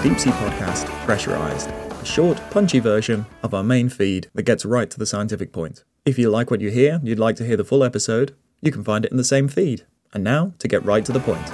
the Deep Sea Podcast Pressurized, a short, punchy version of our main feed that gets right to the scientific point. If you like what you hear and you'd like to hear the full episode, you can find it in the same feed. And now, to get right to the point.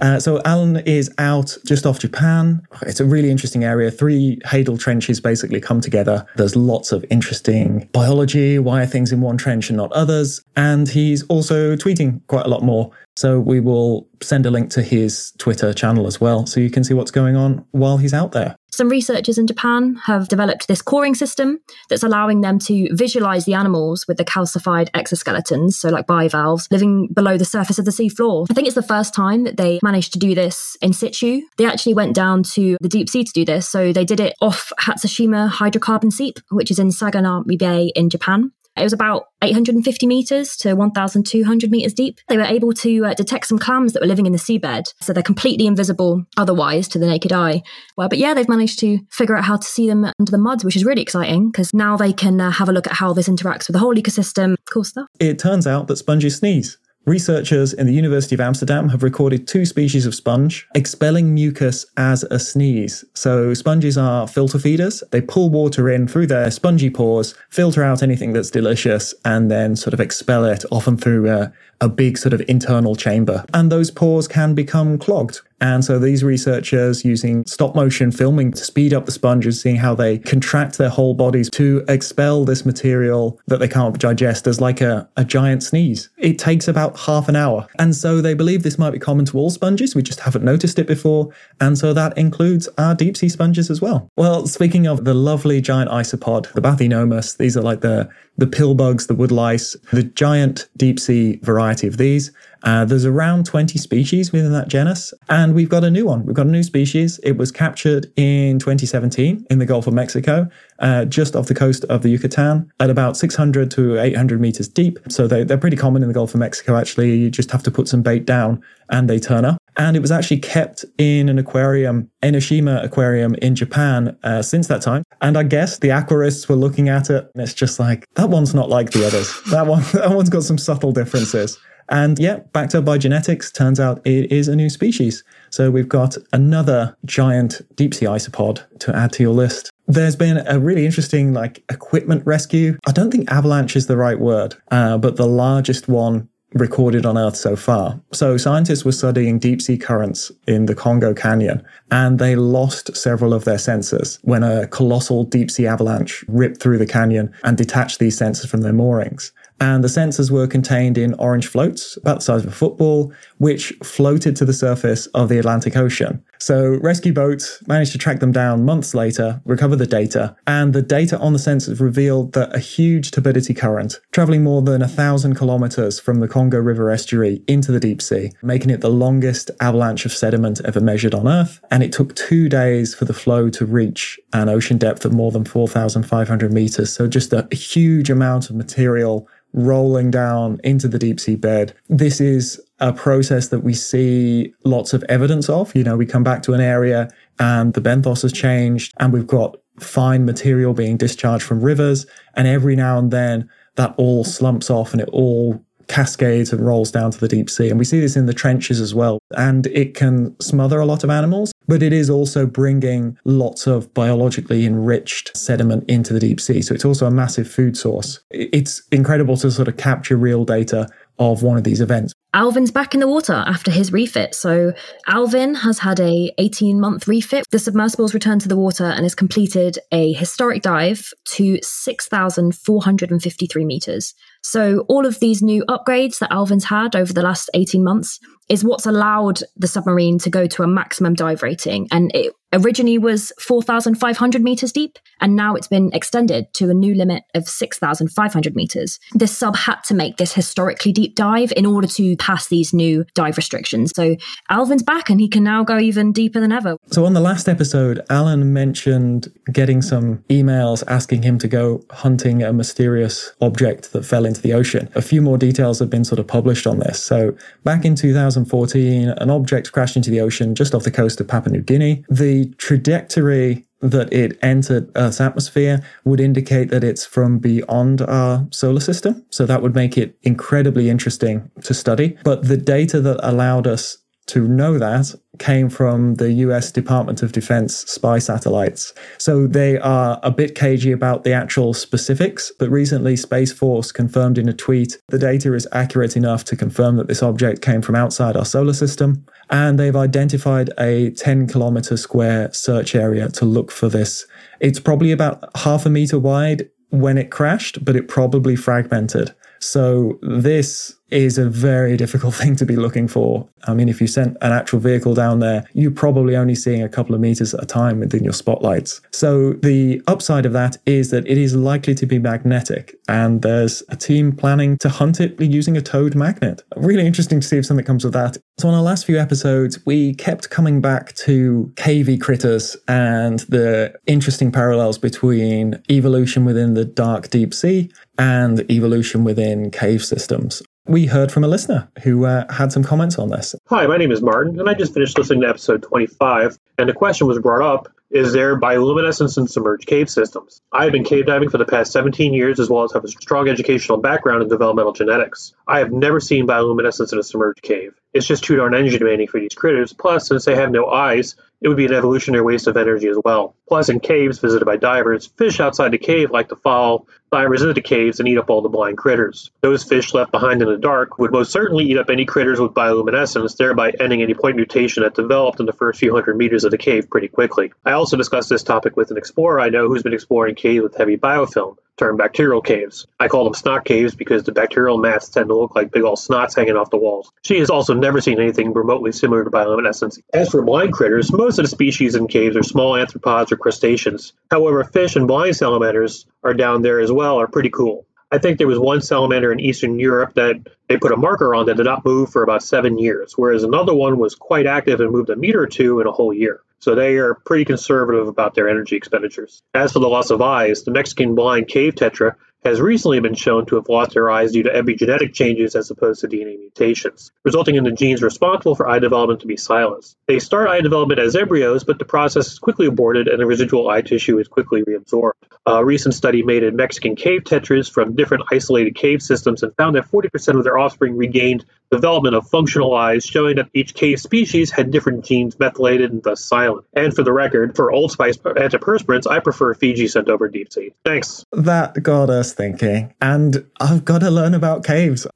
Uh, so Alan is out just off Japan. It's a really interesting area. Three Hadal trenches basically come together. There's lots of interesting biology. Why are things in one trench and not others? And he's also tweeting quite a lot more. So we will send a link to his Twitter channel as well, so you can see what's going on while he's out there. Some researchers in Japan have developed this coring system that's allowing them to visualize the animals with the calcified exoskeletons, so like bivalves, living below the surface of the seafloor. I think it's the first time that they managed to do this in situ. They actually went down to the deep sea to do this. So they did it off Hatsushima hydrocarbon seep, which is in Saganami Bay in Japan. It was about 850 meters to 1,200 meters deep. They were able to uh, detect some clams that were living in the seabed. So they're completely invisible otherwise to the naked eye. Well, but yeah, they've managed to figure out how to see them under the mud, which is really exciting because now they can uh, have a look at how this interacts with the whole ecosystem. Cool stuff. It turns out that sponges sneeze. Researchers in the University of Amsterdam have recorded two species of sponge expelling mucus as a sneeze. So, sponges are filter feeders. They pull water in through their spongy pores, filter out anything that's delicious, and then sort of expel it, often through a, a big sort of internal chamber. And those pores can become clogged. And so these researchers using stop motion filming to speed up the sponges, seeing how they contract their whole bodies to expel this material that they can't digest as like a, a giant sneeze. It takes about half an hour. And so they believe this might be common to all sponges. We just haven't noticed it before. And so that includes our deep sea sponges as well. Well, speaking of the lovely giant isopod, the Bathynomus, these are like the, the pill bugs, the wood lice, the giant deep sea variety of these. Uh, there's around 20 species within that genus, and we've got a new one. We've got a new species. It was captured in 2017 in the Gulf of Mexico, uh, just off the coast of the Yucatan, at about 600 to 800 meters deep. So they, they're pretty common in the Gulf of Mexico, actually. You just have to put some bait down and they turn up. And it was actually kept in an aquarium, Enoshima Aquarium in Japan, uh, since that time. And I guess the aquarists were looking at it, and it's just like, that one's not like the others. that one, that one's got some subtle differences. And yeah, backed up by genetics, turns out it is a new species. So we've got another giant deep sea isopod to add to your list. There's been a really interesting like equipment rescue. I don't think avalanche is the right word, uh, but the largest one recorded on Earth so far. So scientists were studying deep sea currents in the Congo Canyon and they lost several of their sensors when a colossal deep sea avalanche ripped through the canyon and detached these sensors from their moorings and the sensors were contained in orange floats about the size of a football, which floated to the surface of the Atlantic Ocean. So rescue boats managed to track them down months later, recover the data, and the data on the sensors revealed that a huge turbidity current, traveling more than a thousand kilometers from the Congo River estuary into the deep sea, making it the longest avalanche of sediment ever measured on Earth. And it took two days for the flow to reach an ocean depth of more than 4,500 meters. So just a huge amount of material rolling down into the deep sea bed. This is a process that we see lots of evidence of. You know, we come back to an area and the benthos has changed and we've got fine material being discharged from rivers. And every now and then that all slumps off and it all cascades and rolls down to the deep sea. And we see this in the trenches as well. And it can smother a lot of animals, but it is also bringing lots of biologically enriched sediment into the deep sea. So it's also a massive food source. It's incredible to sort of capture real data of one of these events. Alvin's back in the water after his refit. So Alvin has had a 18 month refit. The submersible's returned to the water and has completed a historic dive to 6,453 meters. So all of these new upgrades that Alvin's had over the last 18 months is what's allowed the submarine to go to a maximum dive rating. And it originally was 4,500 meters deep, and now it's been extended to a new limit of 6,500 meters. This sub had to make this historically deep dive in order to pass these new dive restrictions. So Alvin's back and he can now go even deeper than ever. So on the last episode, Alan mentioned getting some emails asking him to go hunting a mysterious object that fell into the ocean. A few more details have been sort of published on this. So back in 2014, an object crashed into the ocean just off the coast of Papua New Guinea. The trajectory that it entered Earth's atmosphere would indicate that it's from beyond our solar system. So that would make it incredibly interesting to study. But the data that allowed us to know that came from the US Department of Defense spy satellites. So they are a bit cagey about the actual specifics, but recently Space Force confirmed in a tweet the data is accurate enough to confirm that this object came from outside our solar system. And they've identified a 10 kilometer square search area to look for this. It's probably about half a meter wide when it crashed, but it probably fragmented. So this is a very difficult thing to be looking for. I mean, if you sent an actual vehicle down there, you're probably only seeing a couple of meters at a time within your spotlights. So the upside of that is that it is likely to be magnetic, and there's a team planning to hunt it using a towed magnet. Really interesting to see if something comes of that. So on our last few episodes, we kept coming back to cavey critters and the interesting parallels between evolution within the dark deep sea and evolution within cave systems we heard from a listener who uh, had some comments on this. Hi, my name is Martin, and I just finished listening to episode 25, and the question was brought up is there bioluminescence in submerged cave systems? I have been cave diving for the past 17 years, as well as have a strong educational background in developmental genetics. I have never seen bioluminescence in a submerged cave. It's just too darn energy demanding for these critters. Plus, since they have no eyes, it would be an evolutionary waste of energy as well. Plus, in caves visited by divers, fish outside the cave like to follow divers into the caves and eat up all the blind critters. Those fish left behind in the dark would most certainly eat up any critters with bioluminescence, thereby ending any point mutation that developed in the first few hundred meters of the cave pretty quickly. I also discussed this topic with an explorer I know who's been exploring caves with heavy biofilm term bacterial caves. I call them snot caves because the bacterial mats tend to look like big old snots hanging off the walls. She has also never seen anything remotely similar to bioluminescence. As for blind critters, most of the species in caves are small arthropods or crustaceans. However, fish and blind salamanders are down there as well, are pretty cool. I think there was one salamander in Eastern Europe that they put a marker on that did not move for about seven years, whereas another one was quite active and moved a meter or two in a whole year. So they are pretty conservative about their energy expenditures. As for the loss of eyes, the Mexican blind cave tetra has recently been shown to have lost their eyes due to epigenetic changes as opposed to DNA mutations, resulting in the genes responsible for eye development to be silenced. They start eye development as embryos, but the process is quickly aborted and the residual eye tissue is quickly reabsorbed. A recent study made in Mexican cave tetras from different isolated cave systems and found that 40% of their offspring regained development of functional eyes, showing that each cave species had different genes methylated and thus silent. And for the record, for Old Spice antiperspirants, I prefer Fiji scent over deep sea. Thanks. That got us thinking, and I've got to learn about caves.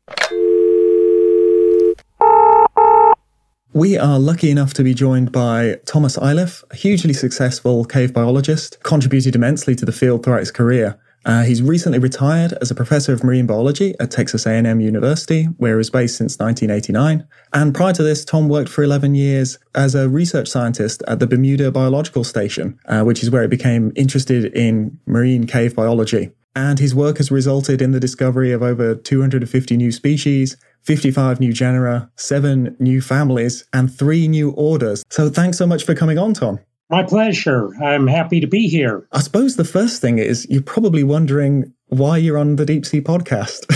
We are lucky enough to be joined by Thomas Iliffe, a hugely successful cave biologist, contributed immensely to the field throughout his career. Uh, he's recently retired as a professor of marine biology at Texas A&M University, where he was based since 1989. And prior to this, Tom worked for 11 years as a research scientist at the Bermuda Biological Station, uh, which is where he became interested in marine cave biology. And his work has resulted in the discovery of over 250 new species, 55 new genera, seven new families, and three new orders. So thanks so much for coming on, Tom. My pleasure. I'm happy to be here. I suppose the first thing is you're probably wondering why you're on the Deep Sea podcast.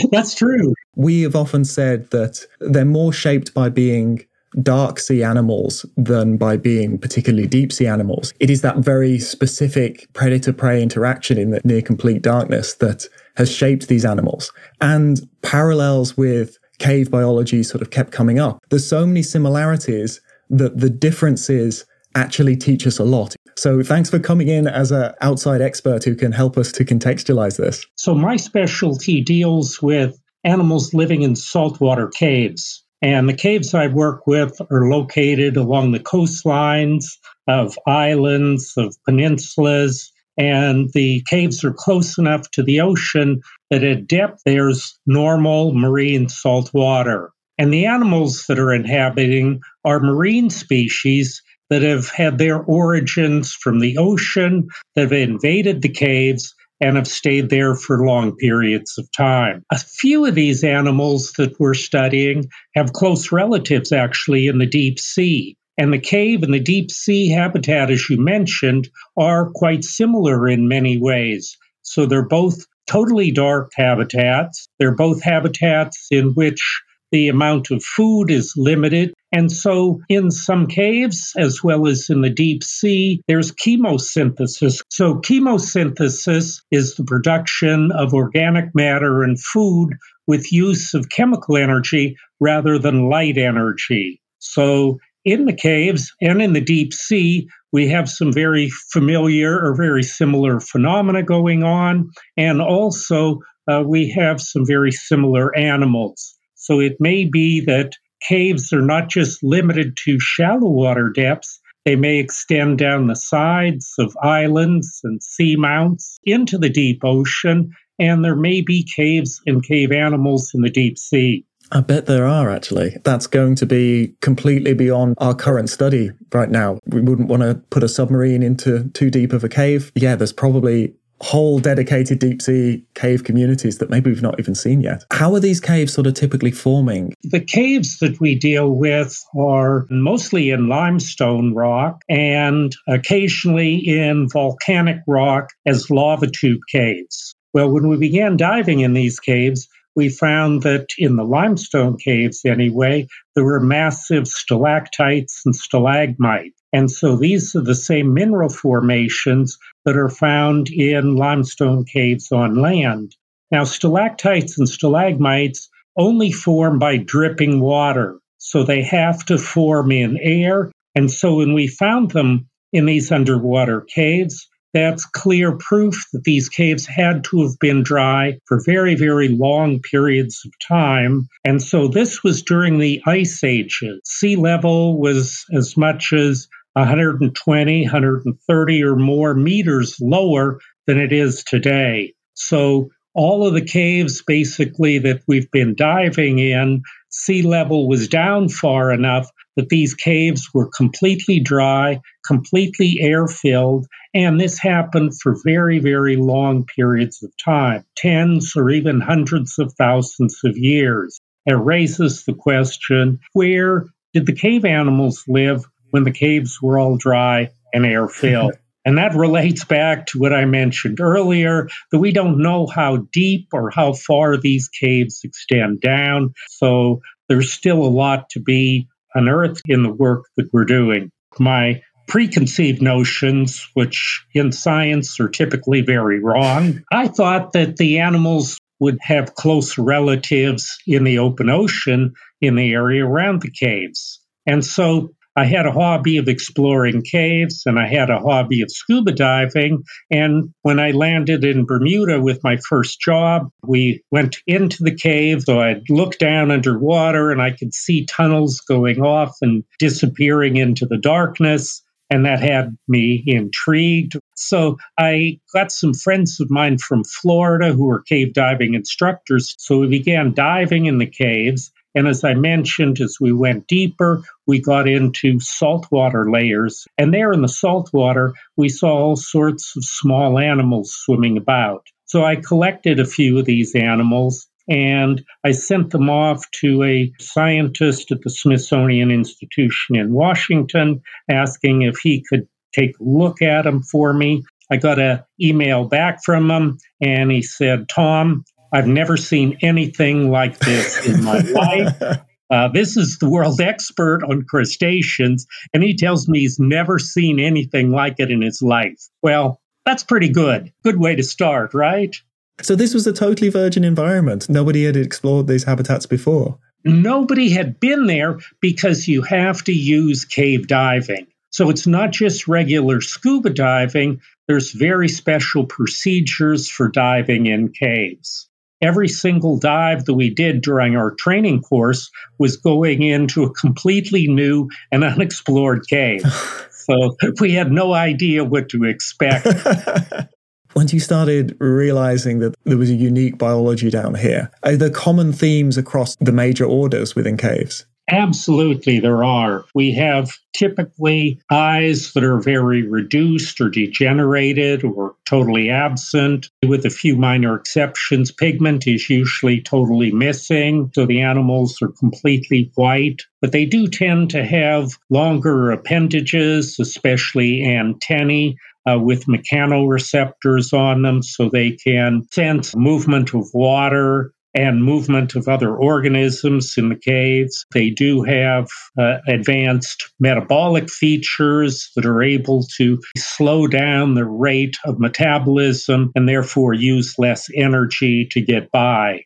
That's true. We have often said that they're more shaped by being dark sea animals than by being particularly deep sea animals. It is that very specific predator prey interaction in the near complete darkness that has shaped these animals. And parallels with cave biology sort of kept coming up. There's so many similarities that the differences actually teach us a lot. So thanks for coming in as an outside expert who can help us to contextualize this. So my specialty deals with animals living in saltwater caves. And the caves I work with are located along the coastlines of islands, of peninsulas, and the caves are close enough to the ocean that at depth there's normal marine salt water. And the animals that are inhabiting are marine species that have had their origins from the ocean, that have invaded the caves, and have stayed there for long periods of time. A few of these animals that we're studying have close relatives actually in the deep sea. And the cave and the deep sea habitat, as you mentioned, are quite similar in many ways. So they're both totally dark habitats. They're both habitats in which the amount of food is limited. And so, in some caves, as well as in the deep sea, there's chemosynthesis. So, chemosynthesis is the production of organic matter and food with use of chemical energy rather than light energy. So in the caves and in the deep sea, we have some very familiar or very similar phenomena going on. And also, uh, we have some very similar animals. So it may be that caves are not just limited to shallow water depths, they may extend down the sides of islands and seamounts into the deep ocean, and there may be caves and cave animals in the deep sea. I bet there are actually. That's going to be completely beyond our current study right now. We wouldn't want to put a submarine into too deep of a cave. Yeah, there's probably whole dedicated deep sea cave communities that maybe we've not even seen yet. How are these caves sort of typically forming? The caves that we deal with are mostly in limestone rock and occasionally in volcanic rock as lava tube caves. Well, when we began diving in these caves, we found that in the limestone caves, anyway, there were massive stalactites and stalagmites. And so these are the same mineral formations that are found in limestone caves on land. Now, stalactites and stalagmites only form by dripping water, so they have to form in air. And so when we found them in these underwater caves, that's clear proof that these caves had to have been dry for very, very long periods of time. And so this was during the ice ages. Sea level was as much as 120, 130 or more meters lower than it is today. So all of the caves basically that we've been diving in, sea level was down far enough that these caves were completely dry, completely air filled, and this happened for very, very long periods of time, tens or even hundreds of thousands of years. It raises the question where did the cave animals live when the caves were all dry and air filled? And that relates back to what I mentioned earlier that we don't know how deep or how far these caves extend down. So there's still a lot to be unearthed in the work that we're doing. My preconceived notions, which in science are typically very wrong, I thought that the animals would have close relatives in the open ocean in the area around the caves. And so I had a hobby of exploring caves and I had a hobby of scuba diving. And when I landed in Bermuda with my first job, we went into the cave. So I'd look down underwater and I could see tunnels going off and disappearing into the darkness. And that had me intrigued. So I got some friends of mine from Florida who were cave diving instructors. So we began diving in the caves. And as I mentioned, as we went deeper, we got into saltwater layers. And there in the saltwater, we saw all sorts of small animals swimming about. So I collected a few of these animals and I sent them off to a scientist at the Smithsonian Institution in Washington, asking if he could take a look at them for me. I got an email back from him, and he said, Tom, I've never seen anything like this in my life. Uh, this is the world expert on crustaceans, and he tells me he's never seen anything like it in his life. Well, that's pretty good. Good way to start, right? So, this was a totally virgin environment. Nobody had explored these habitats before. Nobody had been there because you have to use cave diving. So, it's not just regular scuba diving, there's very special procedures for diving in caves every single dive that we did during our training course was going into a completely new and unexplored cave. so we had no idea what to expect. Once you started realizing that there was a unique biology down here, are there common themes across the major orders within caves? Absolutely, there are. We have typically eyes that are very reduced or degenerated or totally absent, with a few minor exceptions. Pigment is usually totally missing, so the animals are completely white. But they do tend to have longer appendages, especially antennae. Uh, with mechanoreceptors on them so they can sense movement of water and movement of other organisms in the caves. They do have uh, advanced metabolic features that are able to slow down the rate of metabolism and therefore use less energy to get by.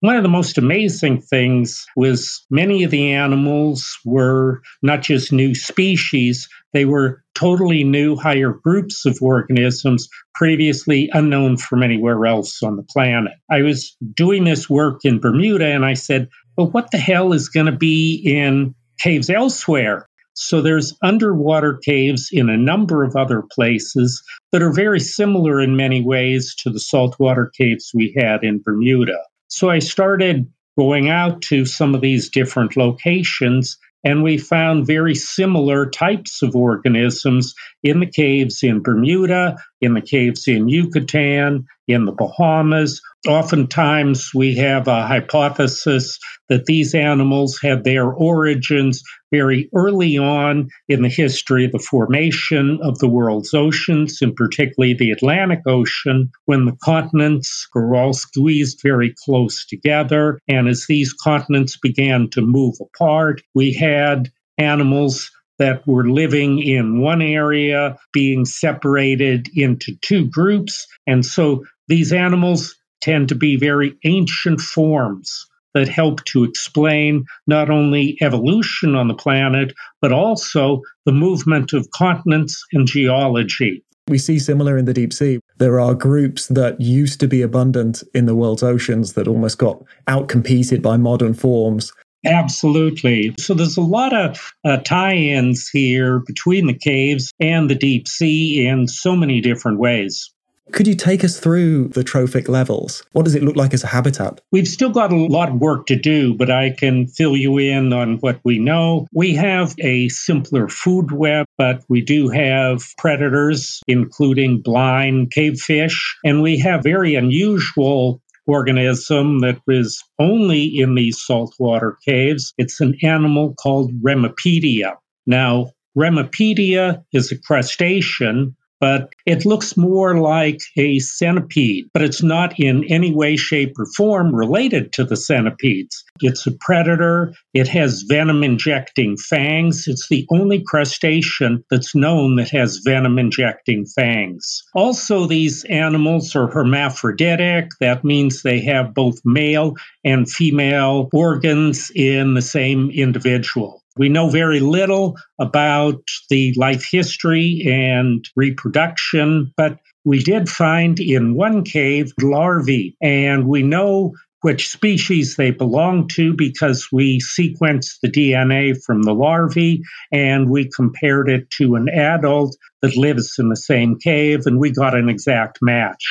One of the most amazing things was many of the animals were not just new species, they were totally new higher groups of organisms previously unknown from anywhere else on the planet. I was doing this work in Bermuda and I said, well, what the hell is going to be in caves elsewhere? So there's underwater caves in a number of other places that are very similar in many ways to the saltwater caves we had in Bermuda. So I started going out to some of these different locations and we found very similar types of organisms in the caves in Bermuda, in the caves in Yucatan, in the Bahamas. Oftentimes, we have a hypothesis that these animals had their origins very early on in the history of the formation of the world's oceans, and particularly the Atlantic Ocean, when the continents were all squeezed very close together. And as these continents began to move apart, we had animals that were living in one area being separated into two groups. And so these animals tend to be very ancient forms that help to explain not only evolution on the planet, but also the movement of continents and geology. We see similar in the deep sea. There are groups that used to be abundant in the world's oceans that almost got outcompeted by modern forms. Absolutely. So there's a lot of uh, tie ins here between the caves and the deep sea in so many different ways. Could you take us through the trophic levels? What does it look like as a habitat? We've still got a lot of work to do, but I can fill you in on what we know. We have a simpler food web, but we do have predators, including blind cavefish, and we have very unusual organism that is only in these saltwater caves. It's an animal called Remipedia. Now, Remipedia is a crustacean but it looks more like a centipede, but it's not in any way, shape, or form related to the centipedes. It's a predator. It has venom injecting fangs. It's the only crustacean that's known that has venom injecting fangs. Also, these animals are hermaphroditic. That means they have both male and female organs in the same individual. We know very little about the life history and reproduction, but we did find in one cave larvae, and we know which species they belong to because we sequenced the DNA from the larvae and we compared it to an adult that lives in the same cave, and we got an exact match.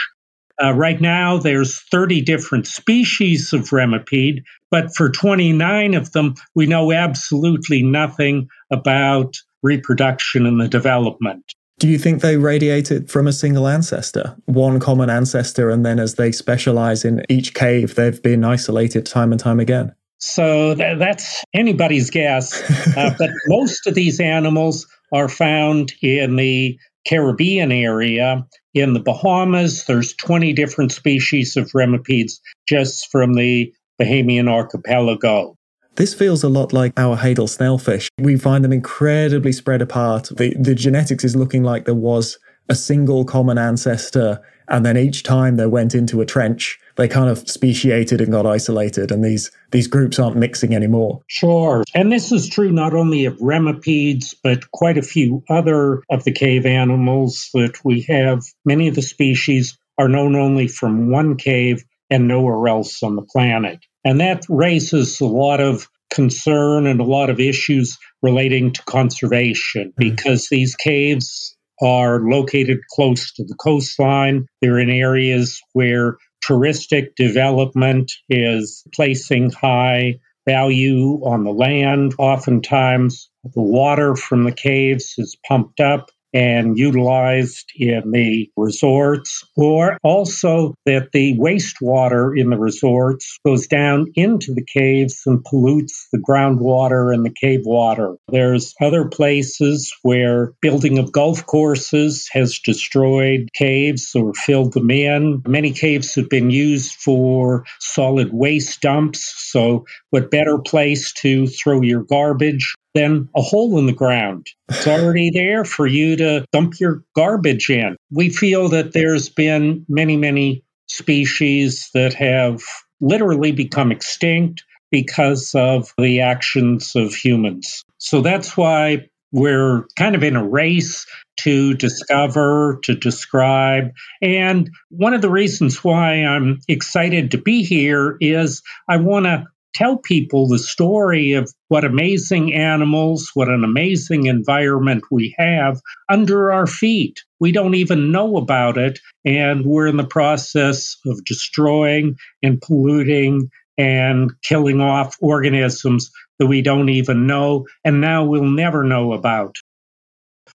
Uh, right now, there's 30 different species of remipede, but for 29 of them, we know absolutely nothing about reproduction and the development. Do you think they radiated from a single ancestor, one common ancestor, and then as they specialize in each cave, they've been isolated time and time again? So th- that's anybody's guess. Uh, but most of these animals are found in the Caribbean area. In the Bahamas, there's 20 different species of remipedes just from the Bahamian archipelago. This feels a lot like our Hadal snailfish. We find them incredibly spread apart. The, the genetics is looking like there was a single common ancestor, and then each time they went into a trench, they kind of speciated and got isolated, and these these groups aren't mixing anymore. Sure, and this is true not only of remipedes, but quite a few other of the cave animals that we have. Many of the species are known only from one cave and nowhere else on the planet, and that raises a lot of concern and a lot of issues relating to conservation mm-hmm. because these caves are located close to the coastline. They're in areas where touristic development is placing high value on the land. Oftentimes, the water from the caves is pumped up and utilized in the resorts, or also that the wastewater in the resorts goes down into the caves and pollutes the groundwater and the cave water. There's other places where building of golf courses has destroyed caves or filled them in. Many caves have been used for solid waste dumps. So, what better place to throw your garbage than a hole in the ground. It's already there for you to dump your garbage in. We feel that there's been many, many species that have literally become extinct because of the actions of humans. So that's why we're kind of in a race to discover, to describe. And one of the reasons why I'm excited to be here is I want to tell people the story of what amazing animals, what an amazing environment we have under our feet. We don't even know about it, and we're in the process of destroying and polluting and killing off organisms that we don't even know, and now we'll never know about.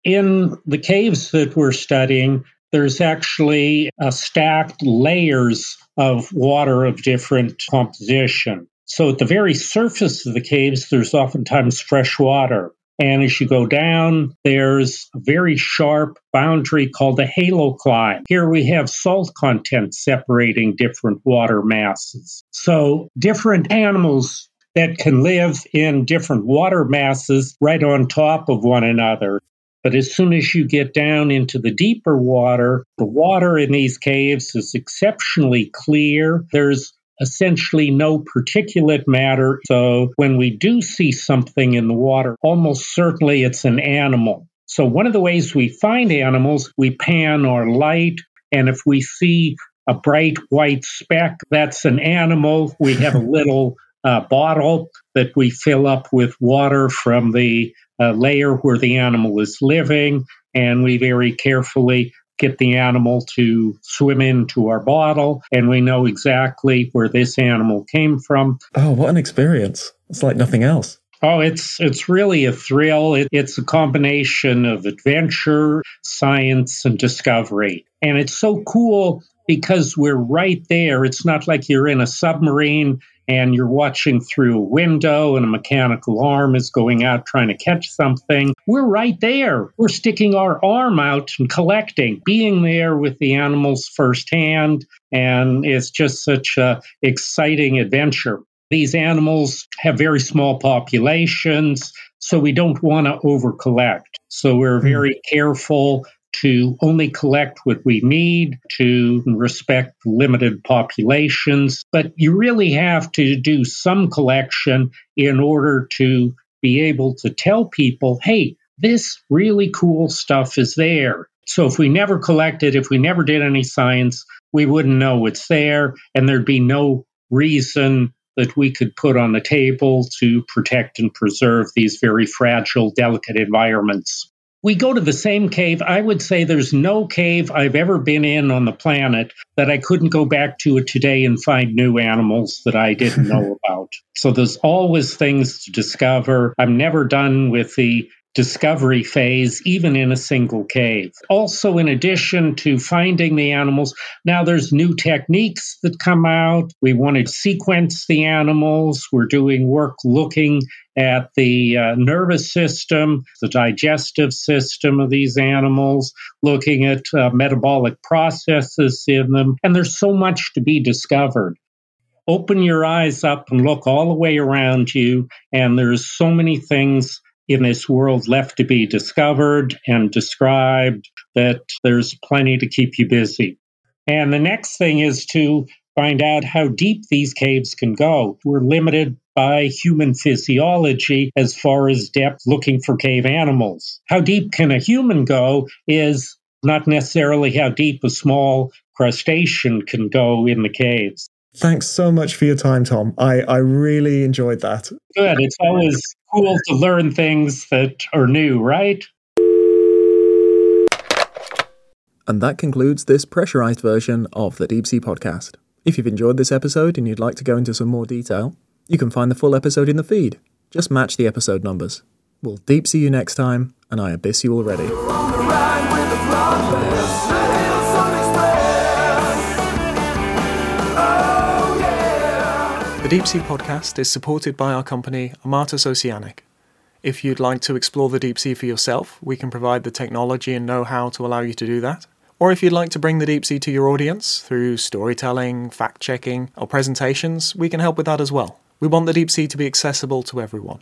In the caves that we're studying, there's actually uh, stacked layers of water of different composition. So at the very surface of the caves, there's oftentimes fresh water. And as you go down, there's a very sharp boundary called the halocline. Here we have salt content separating different water masses. So different animals that can live in different water masses right on top of one another. But as soon as you get down into the deeper water, the water in these caves is exceptionally clear. There's essentially no particulate matter. So when we do see something in the water, almost certainly it's an animal. So one of the ways we find animals, we pan our light, and if we see a bright white speck, that's an animal. We have a little uh, bottle that we fill up with water from the uh, layer where the animal is living, and we very carefully get the animal to swim into our bottle, and we know exactly where this animal came from. Oh, what an experience! It's like nothing else. Oh, it's it's really a thrill. It, it's a combination of adventure, science, and discovery, and it's so cool because we're right there. It's not like you're in a submarine and you're watching through a window and a mechanical arm is going out trying to catch something. We're right there. We're sticking our arm out and collecting, being there with the animals firsthand. And it's just such an exciting adventure. These animals have very small populations, so we don't want to over collect. So we're hmm. very careful to only collect what we need, to respect limited populations. But you really have to do some collection in order to be able to tell people, hey, this really cool stuff is there. So if we never collected, if we never did any science, we wouldn't know it's there, and there'd be no reason that we could put on the table to protect and preserve these very fragile, delicate environments we go to the same cave. I would say there's no cave I've ever been in on the planet that I couldn't go back to it today and find new animals that I didn't know about. So there's always things to discover. I'm never done with the discovery phase, even in a single cave. Also, in addition to finding the animals, now there's new techniques that come out. We want to sequence the animals. We're doing work looking at the uh, nervous system, the digestive system of these animals, looking at uh, metabolic processes in them. And there's so much to be discovered open your eyes up and look all the way around you and there's so many things in this world left to be discovered and described that there's plenty to keep you busy. And the next thing is to find out how deep these caves can go. We're limited by human physiology as far as depth looking for cave animals. How deep can a human go is not necessarily how deep a small crustacean can go in the caves. Thanks so much for your time, Tom. I, I really enjoyed that. Good. It's always cool to learn things that are new, right? And that concludes this pressurized version of the Deep Sea Podcast. If you've enjoyed this episode and you'd like to go into some more detail, you can find the full episode in the feed. Just match the episode numbers. We'll deep see you next time, and I abyss you already. Deep Sea Podcast is supported by our company, Armatus Oceanic. If you'd like to explore the deep sea for yourself, we can provide the technology and know how to allow you to do that. Or if you'd like to bring the deep sea to your audience through storytelling, fact checking, or presentations, we can help with that as well. We want the deep sea to be accessible to everyone.